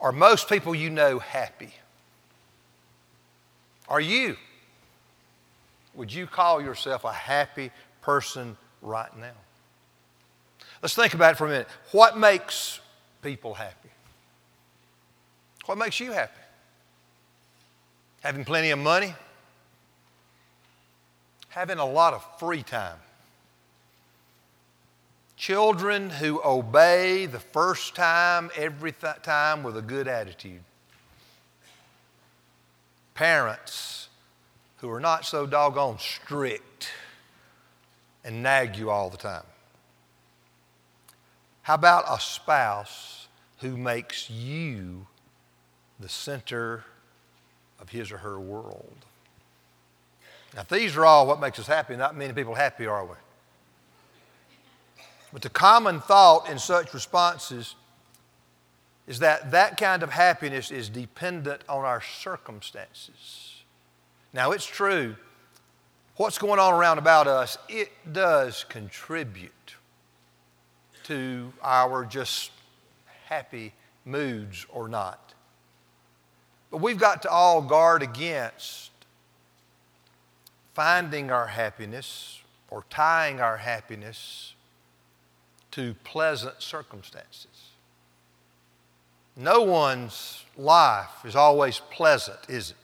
Are most people you know happy? Are you? Would you call yourself a happy person right now? Let's think about it for a minute. What makes people happy? What makes you happy? Having plenty of money? Having a lot of free time? Children who obey the first time, every th- time with a good attitude. Parents who are not so doggone strict and nag you all the time. How about a spouse who makes you the center of his or her world? Now, these are all what makes us happy, not many people happy, are we? But the common thought in such responses is that that kind of happiness is dependent on our circumstances. Now, it's true, what's going on around about us, it does contribute to our just happy moods or not. But we've got to all guard against finding our happiness or tying our happiness to pleasant circumstances. No one's life is always pleasant, is it?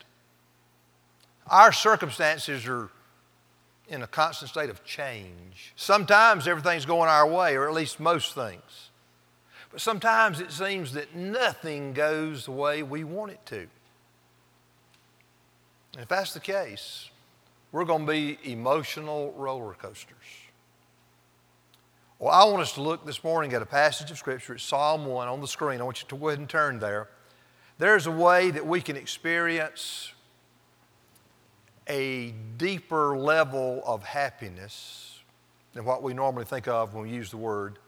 Our circumstances are in a constant state of change. Sometimes everything's going our way, or at least most things. But sometimes it seems that nothing goes the way we want it to. And if that's the case, we're going to be emotional roller coasters. Well, I want us to look this morning at a passage of Scripture. It's Psalm 1 on the screen. I want you to go ahead and turn there. There's a way that we can experience a deeper level of happiness than what we normally think of when we use the word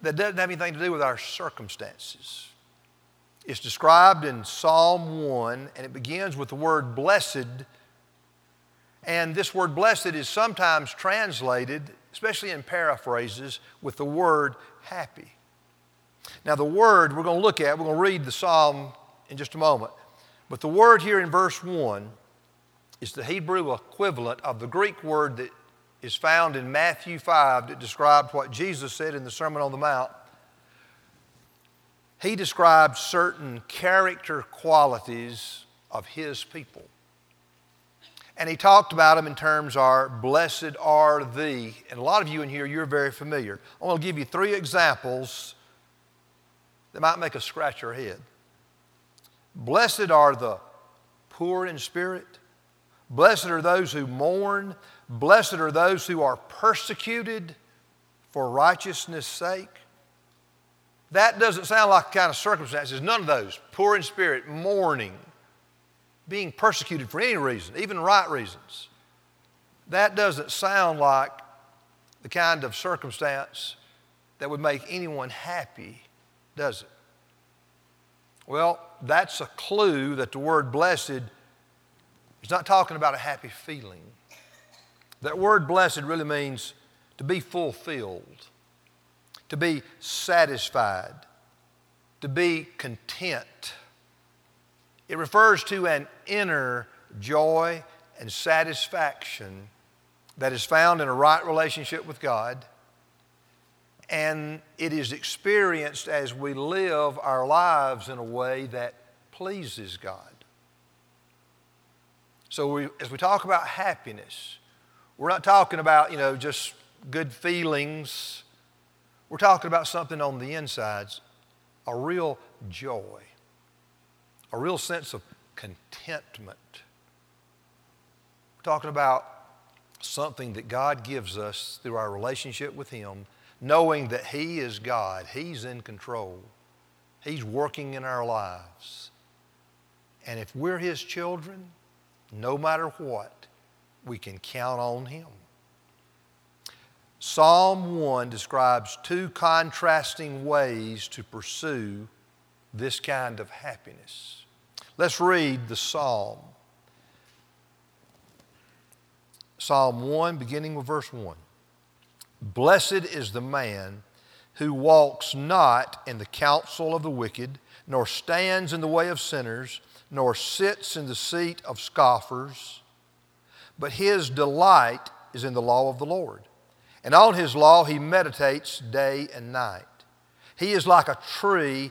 that doesn't have anything to do with our circumstances. It's described in Psalm 1, and it begins with the word blessed. And this word blessed is sometimes translated especially in paraphrases, with the word happy. Now, the word we're going to look at, we're going to read the psalm in just a moment. But the word here in verse 1 is the Hebrew equivalent of the Greek word that is found in Matthew 5 that describes what Jesus said in the Sermon on the Mount. He described certain character qualities of his people. And he talked about them in terms are blessed are thee. And a lot of you in here, you're very familiar. I want to give you three examples that might make us scratch our head. Blessed are the poor in spirit. Blessed are those who mourn. Blessed are those who are persecuted for righteousness' sake. That doesn't sound like the kind of circumstances. None of those. Poor in spirit, mourning being persecuted for any reason, even right reasons, that doesn't sound like the kind of circumstance that would make anyone happy, does it? Well, that's a clue that the word blessed is not talking about a happy feeling. That word blessed really means to be fulfilled, to be satisfied, to be content it refers to an inner joy and satisfaction that is found in a right relationship with God, and it is experienced as we live our lives in a way that pleases God. So, we, as we talk about happiness, we're not talking about, you know, just good feelings. We're talking about something on the insides, a real joy a real sense of contentment. We're talking about something that God gives us through our relationship with Him, knowing that He is God, He's in control, He's working in our lives. And if we're His children, no matter what, we can count on Him. Psalm 1 describes two contrasting ways to pursue this kind of happiness. Let's read the psalm. Psalm 1, beginning with verse 1. Blessed is the man who walks not in the counsel of the wicked, nor stands in the way of sinners, nor sits in the seat of scoffers, but his delight is in the law of the Lord. And on his law he meditates day and night. He is like a tree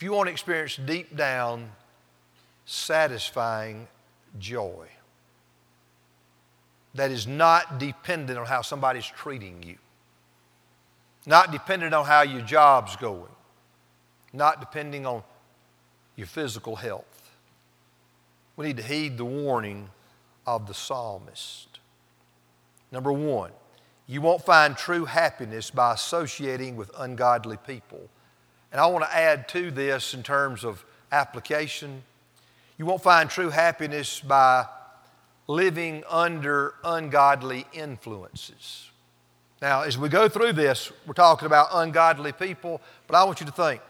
If you want to experience deep down, satisfying joy that is not dependent on how somebody's treating you, not dependent on how your job's going, not depending on your physical health. We need to heed the warning of the psalmist. Number one, you won't find true happiness by associating with ungodly people. And I want to add to this in terms of application. You won't find true happiness by living under ungodly influences. Now, as we go through this, we're talking about ungodly people, but I want you to think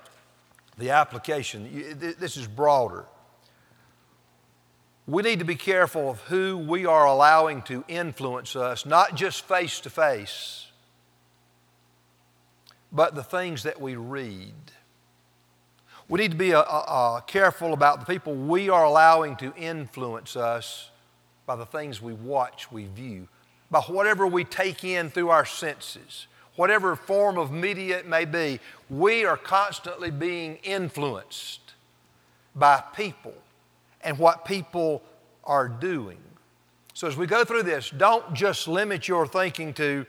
the application. This is broader. We need to be careful of who we are allowing to influence us, not just face to face, but the things that we read. We need to be uh, uh, careful about the people we are allowing to influence us by the things we watch, we view, by whatever we take in through our senses, whatever form of media it may be. We are constantly being influenced by people and what people are doing. So, as we go through this, don't just limit your thinking to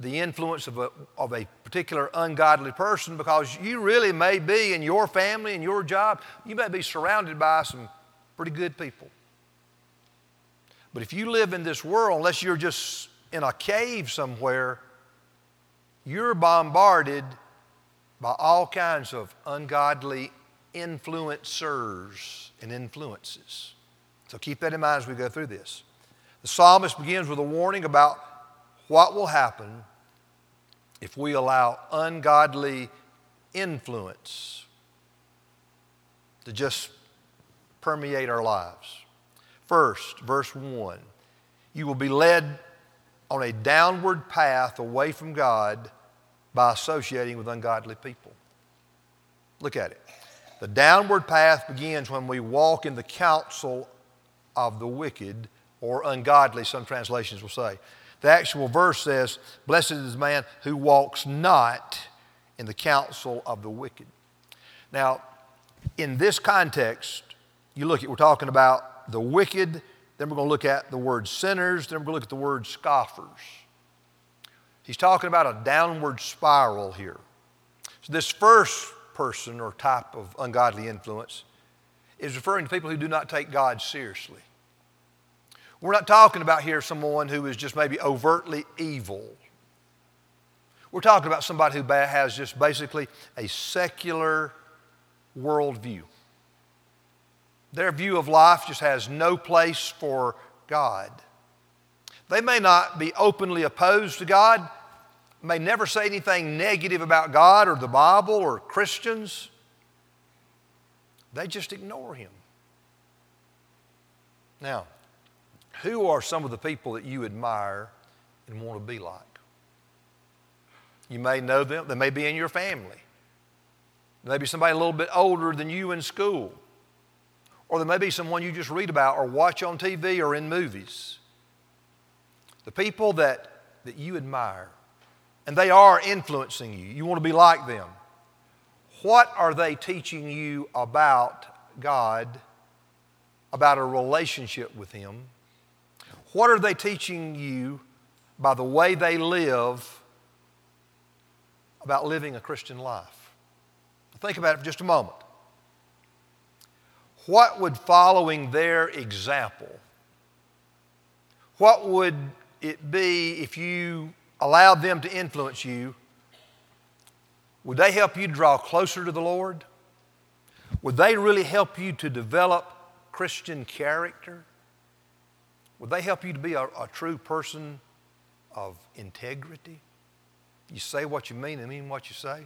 the influence of a, of a particular ungodly person because you really may be in your family and your job, you may be surrounded by some pretty good people. But if you live in this world, unless you're just in a cave somewhere, you're bombarded by all kinds of ungodly influencers and influences. So keep that in mind as we go through this. The psalmist begins with a warning about what will happen if we allow ungodly influence to just permeate our lives. First, verse 1 you will be led on a downward path away from God by associating with ungodly people. Look at it. The downward path begins when we walk in the counsel of the wicked or ungodly, some translations will say. The actual verse says, Blessed is the man who walks not in the counsel of the wicked. Now, in this context, you look at, we're talking about the wicked, then we're going to look at the word sinners, then we're going to look at the word scoffers. He's talking about a downward spiral here. So, this first person or type of ungodly influence is referring to people who do not take God seriously. We're not talking about here someone who is just maybe overtly evil. We're talking about somebody who has just basically a secular worldview. Their view of life just has no place for God. They may not be openly opposed to God, may never say anything negative about God or the Bible or Christians. They just ignore Him. Now, who are some of the people that you admire and want to be like? You may know them, they may be in your family. Maybe somebody a little bit older than you in school. Or there may be someone you just read about or watch on TV or in movies. The people that, that you admire and they are influencing you. You want to be like them. What are they teaching you about God, about a relationship with Him? What are they teaching you by the way they live about living a Christian life? Think about it for just a moment. What would following their example, what would it be if you allowed them to influence you, would they help you draw closer to the Lord? Would they really help you to develop Christian character? Would they help you to be a, a true person of integrity? You say what you mean and mean what you say.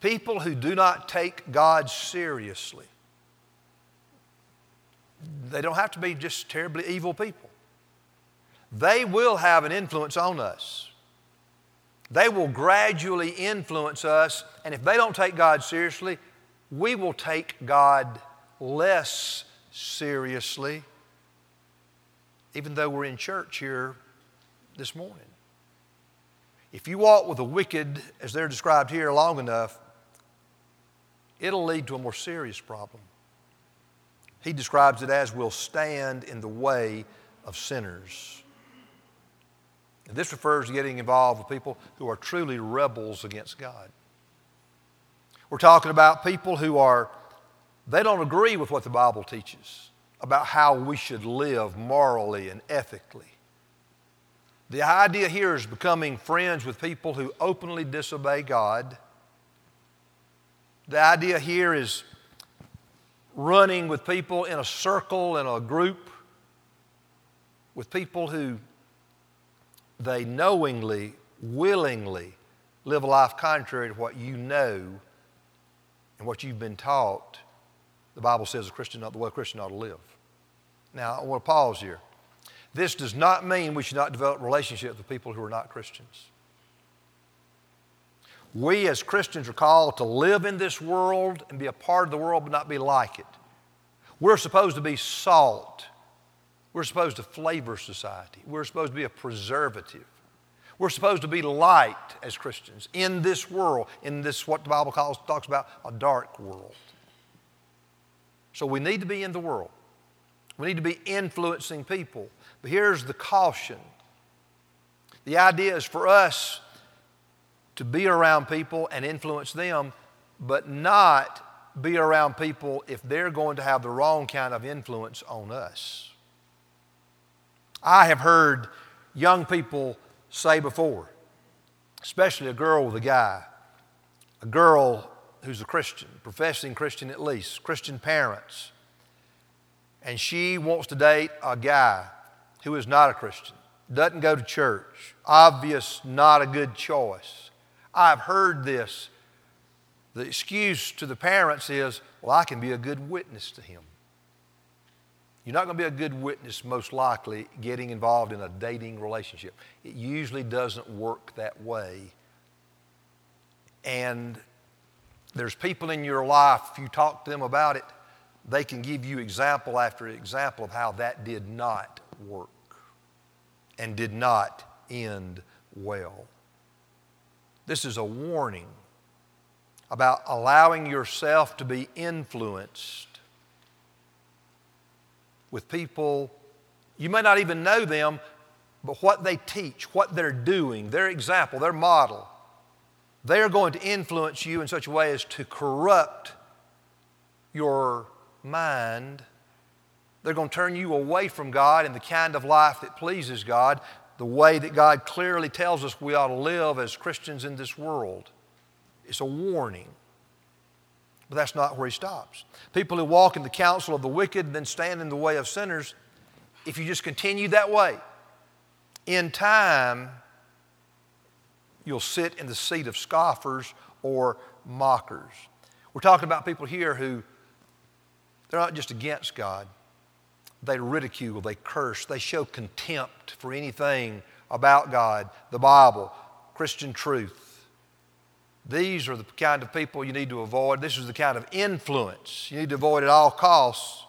People who do not take God seriously, they don't have to be just terribly evil people. They will have an influence on us. They will gradually influence us, and if they don't take God seriously, we will take God less seriously, even though we're in church here this morning. If you walk with the wicked, as they're described here, long enough, it'll lead to a more serious problem. He describes it as will stand in the way of sinners. And this refers to getting involved with people who are truly rebels against God. We're talking about people who are, they don't agree with what the Bible teaches about how we should live morally and ethically. The idea here is becoming friends with people who openly disobey God. The idea here is running with people in a circle, in a group, with people who they knowingly, willingly live a life contrary to what you know and what you've been taught. The Bible says a Christian, the way a Christian ought to live. Now, I want to pause here. This does not mean we should not develop relationships with people who are not Christians. We as Christians are called to live in this world and be a part of the world but not be like it. We're supposed to be salt. We're supposed to flavor society. We're supposed to be a preservative. We're supposed to be light as Christians in this world, in this what the Bible calls, talks about a dark world. So we need to be in the world. We need to be influencing people. But here's the caution the idea is for us to be around people and influence them, but not be around people if they're going to have the wrong kind of influence on us. I have heard young people say before, especially a girl with a guy, a girl who's a Christian, professing Christian at least, Christian parents, and she wants to date a guy who is not a Christian, doesn't go to church, obvious, not a good choice. I've heard this. The excuse to the parents is, well, I can be a good witness to him. You're not going to be a good witness, most likely, getting involved in a dating relationship. It usually doesn't work that way. And there's people in your life, if you talk to them about it, they can give you example after example of how that did not work and did not end well. This is a warning about allowing yourself to be influenced with people. You may not even know them, but what they teach, what they're doing, their example, their model, they are going to influence you in such a way as to corrupt your mind they're going to turn you away from God and the kind of life that pleases God, the way that God clearly tells us we ought to live as Christians in this world. It's a warning. But that's not where he stops. People who walk in the counsel of the wicked and then stand in the way of sinners, if you just continue that way, in time, you'll sit in the seat of scoffers or mockers. We're talking about people here who, they're not just against God, they ridicule, they curse, they show contempt for anything about God, the Bible, Christian truth. These are the kind of people you need to avoid. This is the kind of influence you need to avoid at all costs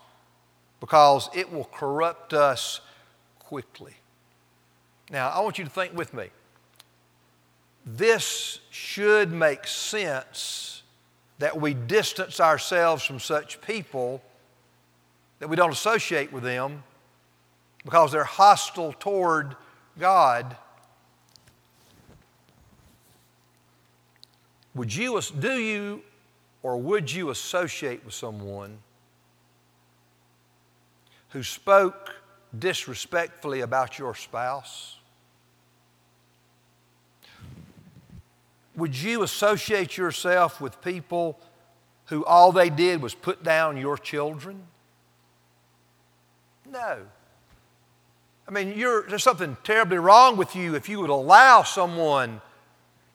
because it will corrupt us quickly. Now, I want you to think with me. This should make sense that we distance ourselves from such people that we don't associate with them because they're hostile toward God. Would you, do you or would you associate with someone who spoke disrespectfully about your spouse? Would you associate yourself with people who all they did was put down your children? No. I mean, there's something terribly wrong with you if you would allow someone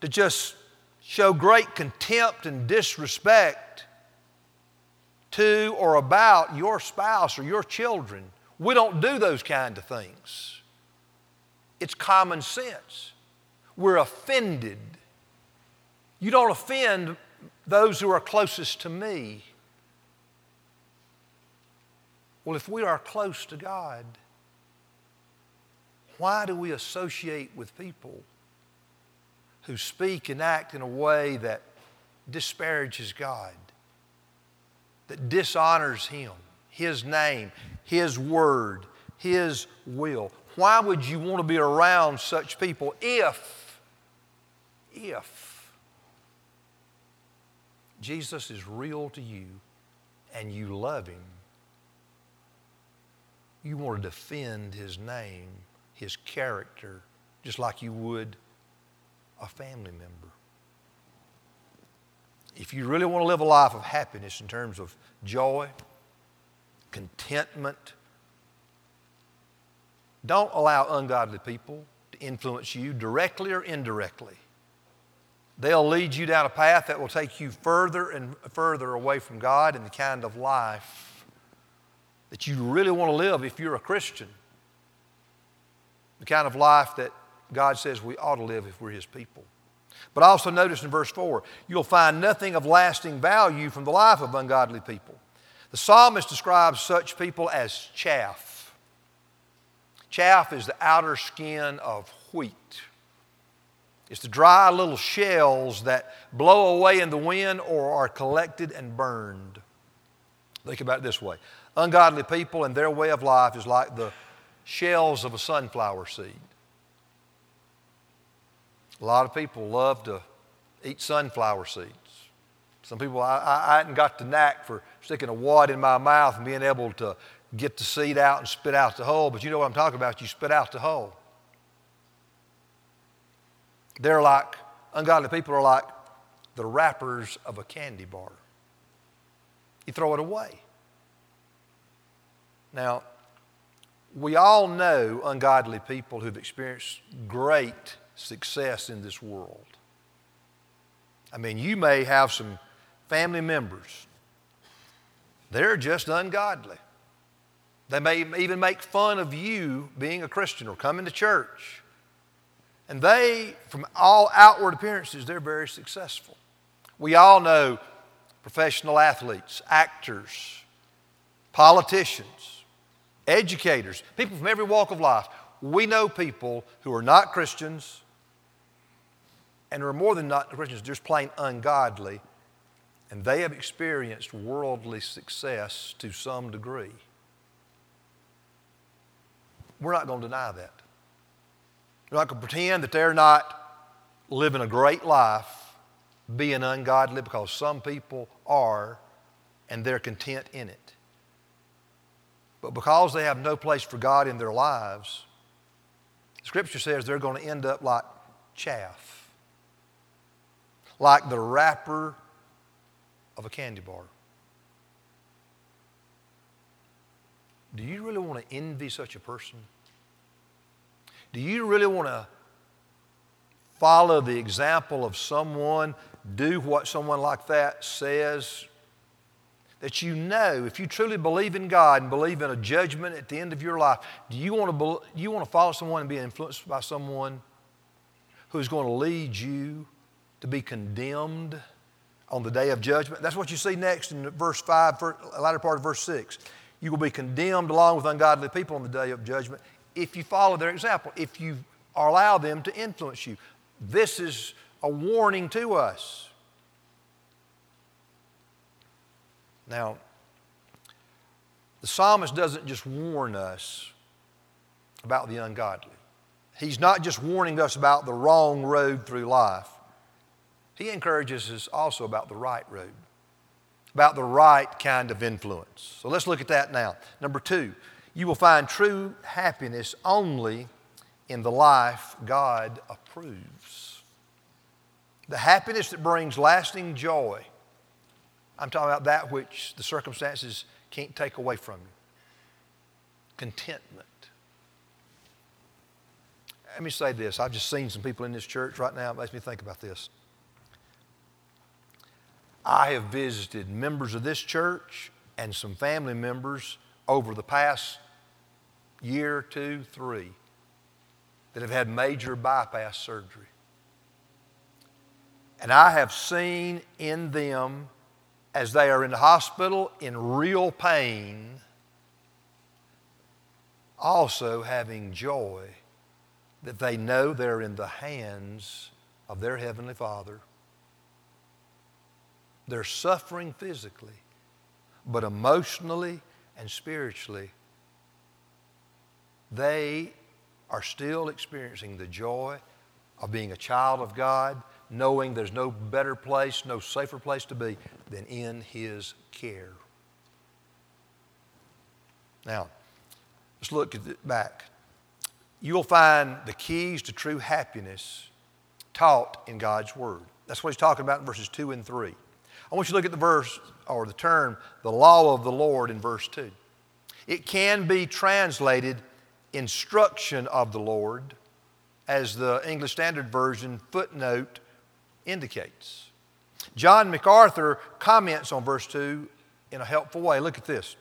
to just show great contempt and disrespect to or about your spouse or your children. We don't do those kind of things. It's common sense. We're offended. You don't offend those who are closest to me. Well, if we are close to God, why do we associate with people who speak and act in a way that disparages God, that dishonors Him, His name, His word, His will? Why would you want to be around such people if, if Jesus is real to you and you love Him? You want to defend His name his character just like you would a family member. If you really want to live a life of happiness in terms of joy, contentment, don't allow ungodly people to influence you directly or indirectly. They'll lead you down a path that will take you further and further away from God and the kind of life that you really want to live if you're a Christian the kind of life that God says we ought to live if we're His people. But also notice in verse 4 you'll find nothing of lasting value from the life of ungodly people. The psalmist describes such people as chaff. Chaff is the outer skin of wheat. It's the dry little shells that blow away in the wind or are collected and burned. Think about it this way ungodly people and their way of life is like the shells of a sunflower seed. A lot of people love to eat sunflower seeds. Some people, I, I, I hadn't got the knack for sticking a wad in my mouth and being able to get the seed out and spit out the hull, but you know what I'm talking about. You spit out the hull. They're like, ungodly people are like the wrappers of a candy bar. You throw it away. Now, we all know ungodly people who've experienced great success in this world. I mean, you may have some family members, they're just ungodly. They may even make fun of you being a Christian or coming to church. And they, from all outward appearances, they're very successful. We all know professional athletes, actors, politicians, educators, people from every walk of life. We know people who are not Christians and are more than not Christians, just plain ungodly, and they have experienced worldly success to some degree. We're not going to deny that. We're not going to pretend that they're not living a great life being ungodly because some people are and they're content in it. But because they have no place for God in their lives, Scripture says they're going to end up like chaff, like the wrapper of a candy bar. Do you really want to envy such a person? Do you really want to follow the example of someone, do what someone like that says that you know, if you truly believe in God and believe in a judgment at the end of your life, do you want to, you want to follow someone and be influenced by someone who's going to lead you to be condemned on the day of judgment? That's what you see next in verse 5, the latter part of verse 6. You will be condemned along with ungodly people on the day of judgment if you follow their example, if you allow them to influence you. This is a warning to us. Now, the psalmist doesn't just warn us about the ungodly. He's not just warning us about the wrong road through life. He encourages us also about the right road, about the right kind of influence. So let's look at that now. Number two, you will find true happiness only in the life God approves. the happiness that brings lasting joy. I'm talking about that which the circumstances can't take away from you. Contentment. Let me say this. I've just seen some people in this church right now. It makes me think about this. I have visited members of this church and some family members over the past year, two, three, that have had major bypass surgery. And I have seen in them, as they are in the hospital in real pain, also having joy that they know they're in the hands of their Heavenly Father. They're suffering physically, but emotionally and spiritually, they are still experiencing the joy of being a child of God, knowing there's no better place, no safer place to be than in His care. Now, let's look at it back. You'll find the keys to true happiness taught in God's Word. That's what he's talking about in verses 2 and 3. I want you to look at the verse or the term, the law of the Lord, in verse 2. It can be translated instruction of the Lord, as the English Standard Version footnote indicates. John MacArthur comments on verse 2 in a helpful way. Look at this.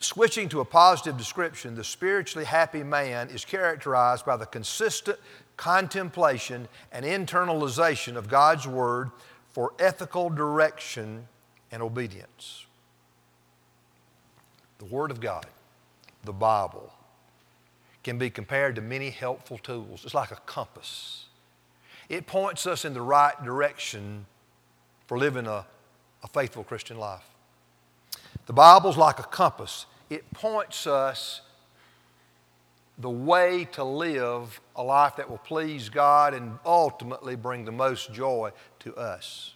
Switching to a positive description, the spiritually happy man is characterized by the consistent contemplation and internalization of God's Word for ethical direction and obedience. The Word of God, the Bible, can be compared to many helpful tools. It's like a compass. It points us in the right direction for living a, a faithful Christian life. The Bible's like a compass. It points us the way to live a life that will please God and ultimately bring the most joy to us.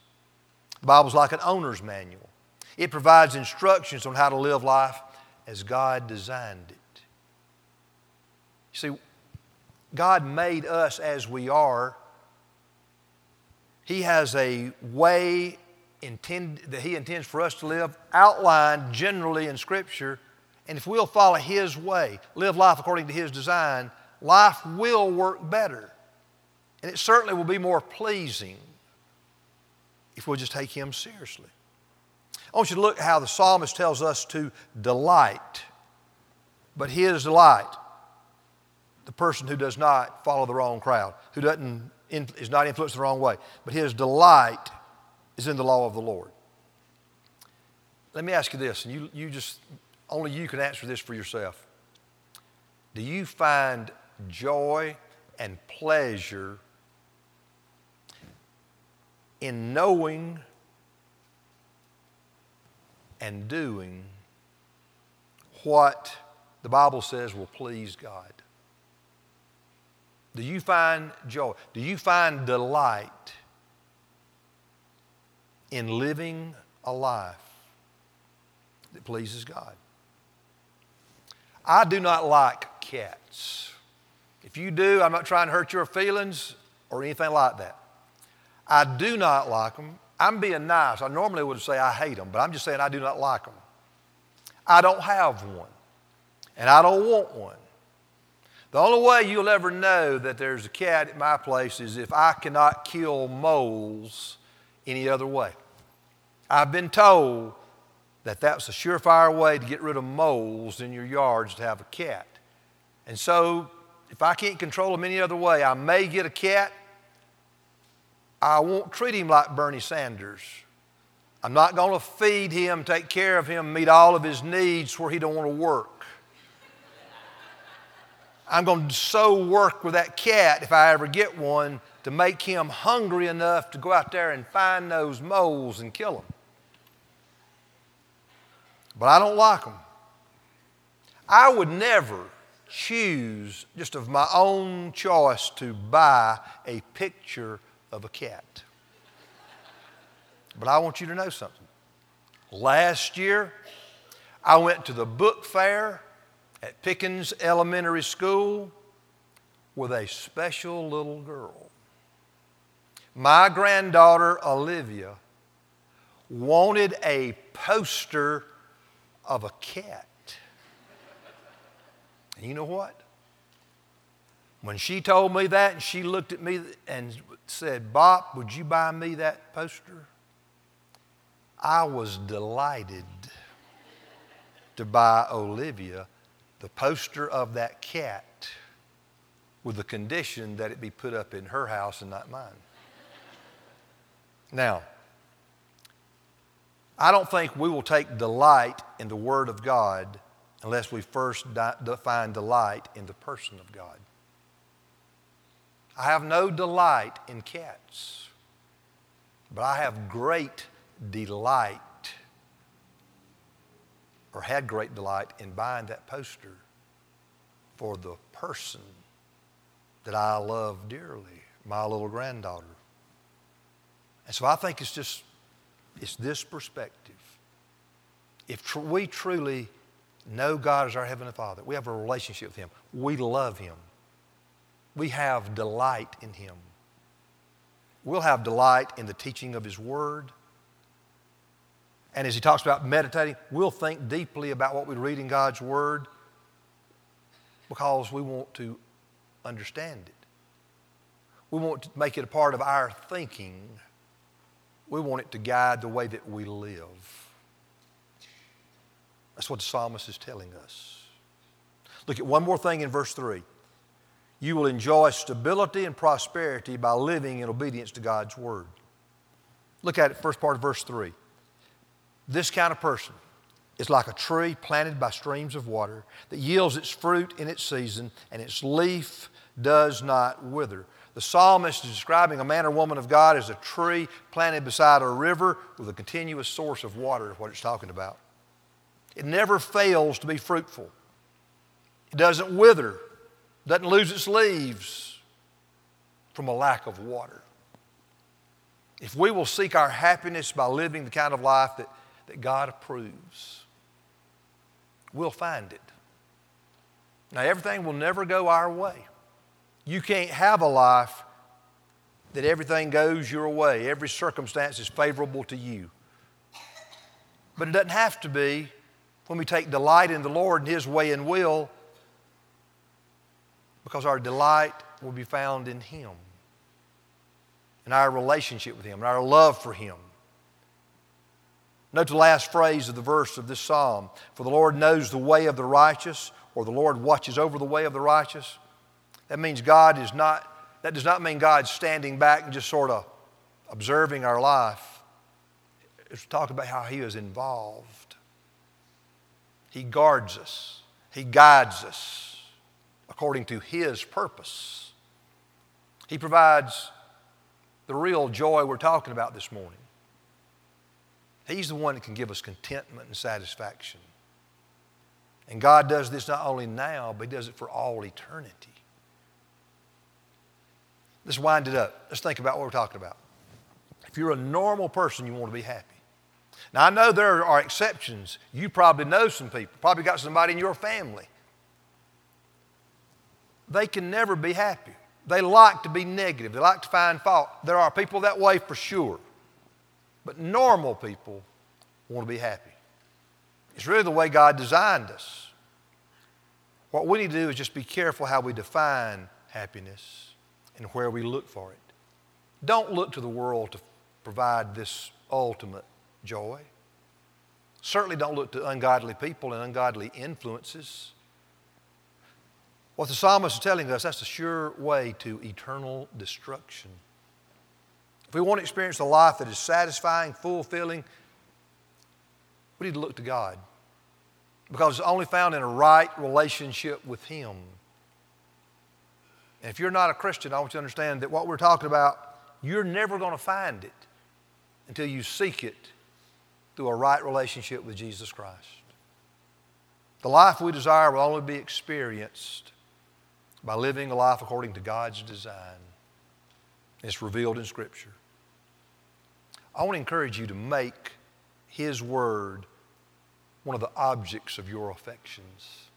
The Bible's like an owner's manual. It provides instructions on how to live life as God designed it. You see, God made us as we are. He has a way intend, that He intends for us to live, outlined generally in Scripture. And if we'll follow His way, live life according to His design, life will work better. And it certainly will be more pleasing if we'll just take Him seriously. I want you to look how the psalmist tells us to delight. But his delight, the person who does not follow the wrong crowd, who doesn't, is not influenced the wrong way, but his delight is in the law of the Lord. Let me ask you this, and you, you just, only you can answer this for yourself. Do you find joy and pleasure in knowing and doing what the Bible says will please God? Do you find joy? Do you find delight in living a life that pleases God? I do not like cats. If you do, I'm not trying to hurt your feelings or anything like that. I do not like them. I'm being nice. I normally would say I hate them, but I'm just saying I do not like them. I don't have one, and I don't want one. The only way you'll ever know that there's a cat at my place is if I cannot kill moles any other way. I've been told that that's a surefire way to get rid of moles in your yards to have a cat. And so, if I can't control them any other way, I may get a cat I won't treat him like Bernie Sanders. I'm not going to feed him, take care of him, meet all of his needs where he don't want to work. I'm going to so work with that cat if I ever get one to make him hungry enough to go out there and find those moles and kill them. But I don't like them. I would never choose, just of my own choice, to buy a picture of a cat. But I want you to know something. Last year, I went to the book fair at Pickens Elementary School with a special little girl. my granddaughter Olivia wanted a poster of a cat. And you know what? When she told me that and she looked at me and said, Bob, would you buy me that poster? I was delighted to buy Olivia the poster of that cat with the condition that it be put up in her house and not mine. Now, I don't think we will take delight in the Word of God unless we first find delight in the person of God. I have no delight in cats, but I have great delight or had great delight in buying that poster for the person that I love dearly, my little granddaughter. And so I think it's just, it's this perspective. If tr- we truly know God as our Heavenly Father, we have a relationship with Him, we love Him, we have delight in Him. We'll have delight in the teaching of His Word. And as he talks about meditating, we'll think deeply about what we read in God's Word because we want to understand it. We want to make it a part of our thinking. We want it to guide the way that we live. That's what the psalmist is telling us. Look at one more thing in verse 3. You will enjoy stability and prosperity by living in obedience to God's word. Look at it, first part of verse 3. This kind of person is like a tree planted by streams of water that yields its fruit in its season and its leaf does not wither. The psalmist is describing a man or woman of God as a tree planted beside a river with a continuous source of water, is what it's talking about. It never fails to be fruitful. It doesn't wither, doesn't lose its leaves from a lack of water. If we will seek our happiness by living the kind of life that that God approves, we'll find it. Now, everything will never go our way. You can't have a life that everything goes your way, every circumstance is favorable to you. But it doesn't have to be when we take delight in the Lord and His way and will, because our delight will be found in Him, in our relationship with Him, in our love for Him. Note the last phrase of the verse of this psalm For the Lord knows the way of the righteous, or the Lord watches over the way of the righteous. That means God is not, that does not mean God's standing back and just sort of observing our life. It's talking about how He is involved. He guards us, He guides us according to His purpose. He provides the real joy we're talking about this morning. He's the one that can give us contentment and satisfaction. And God does this not only now, but He does it for all eternity. Let's wind it up. Let's think about what we're talking about. If you're a normal person, you want to be happy. Now, I know there are exceptions. You probably know some people, probably got somebody in your family. They can never be happy. They like to be negative, they like to find fault. There are people that way for sure. But normal people want to be happy. It's really the way God designed us. What we need to do is just be careful how we define happiness and where we look for it. Don't look to the world to provide this ultimate joy. Certainly don't look to ungodly people and ungodly influences. What the psalmist is telling us, that's a sure way to eternal destruction. If we want to experience a life that is satisfying, fulfilling, we need to look to God because it's only found in a right relationship with Him. And if you're not a Christian, I want you to understand that what we're talking about, you're never going to find it until you seek it through a right relationship with Jesus Christ. The life we desire will only be experienced by living a life according to God's design. It's revealed in Scripture. I want to encourage you to make His Word one of the objects of your affections.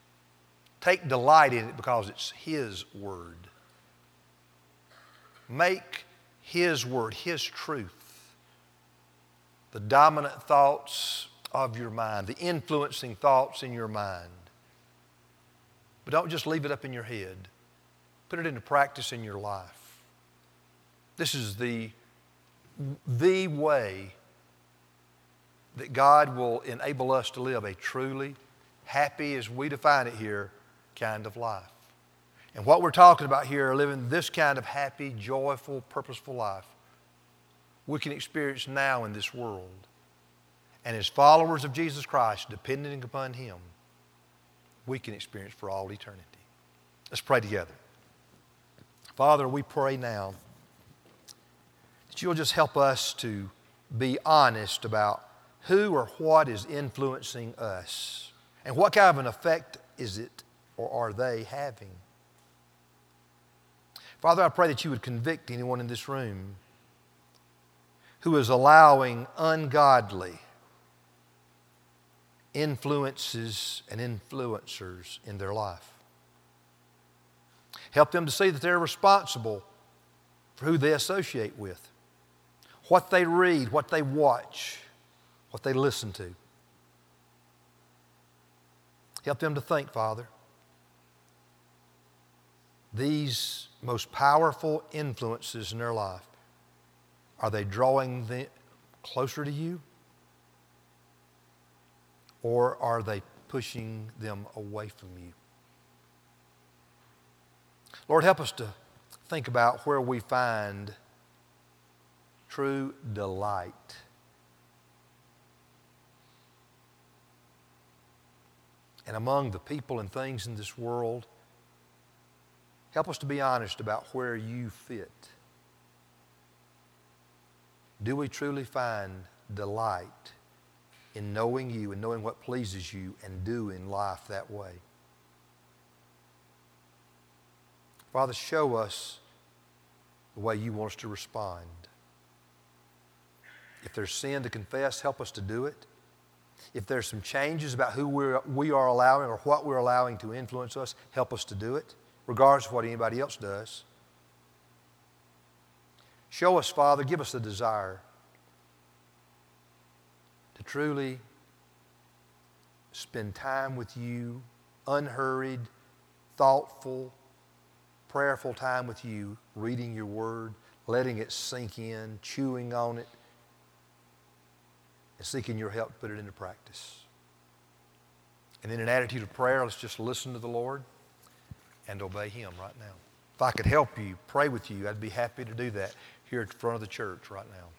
Take delight in it because it's His Word. Make His Word, His truth, the dominant thoughts of your mind, the influencing thoughts in your mind. But don't just leave it up in your head, put it into practice in your life. This is the, the way that God will enable us to live a truly happy, as we define it here, kind of life. And what we're talking about here, living this kind of happy, joyful, purposeful life, we can experience now in this world. And as followers of Jesus Christ, depending upon Him, we can experience for all eternity. Let's pray together. Father, we pray now that you'll just help us to be honest about who or what is influencing us and what kind of an effect is it or are they having. Father, I pray that you would convict anyone in this room who is allowing ungodly influences and influencers in their life. Help them to see that they're responsible for who they associate with, what they read, what they watch, what they listen to. Help them to think, Father. These most powerful influences in their life, are they drawing them closer to you? Or are they pushing them away from you? Lord, help us to think about where we find true delight. And among the people and things in this world, help us to be honest about where you fit. Do we truly find delight? in knowing you and knowing what pleases you and doing life that way. Father, show us the way you want us to respond. If there's sin to confess, help us to do it. If there's some changes about who we're, we are allowing or what we're allowing to influence us, help us to do it, regardless of what anybody else does. Show us, Father, give us the desire to truly spend time with you, unhurried, thoughtful, prayerful time with you, reading your word, letting it sink in, chewing on it, and seeking your help to put it into practice. And in an attitude of prayer, let's just listen to the Lord and obey Him right now. If I could help you, pray with you, I'd be happy to do that here the front of the church right now.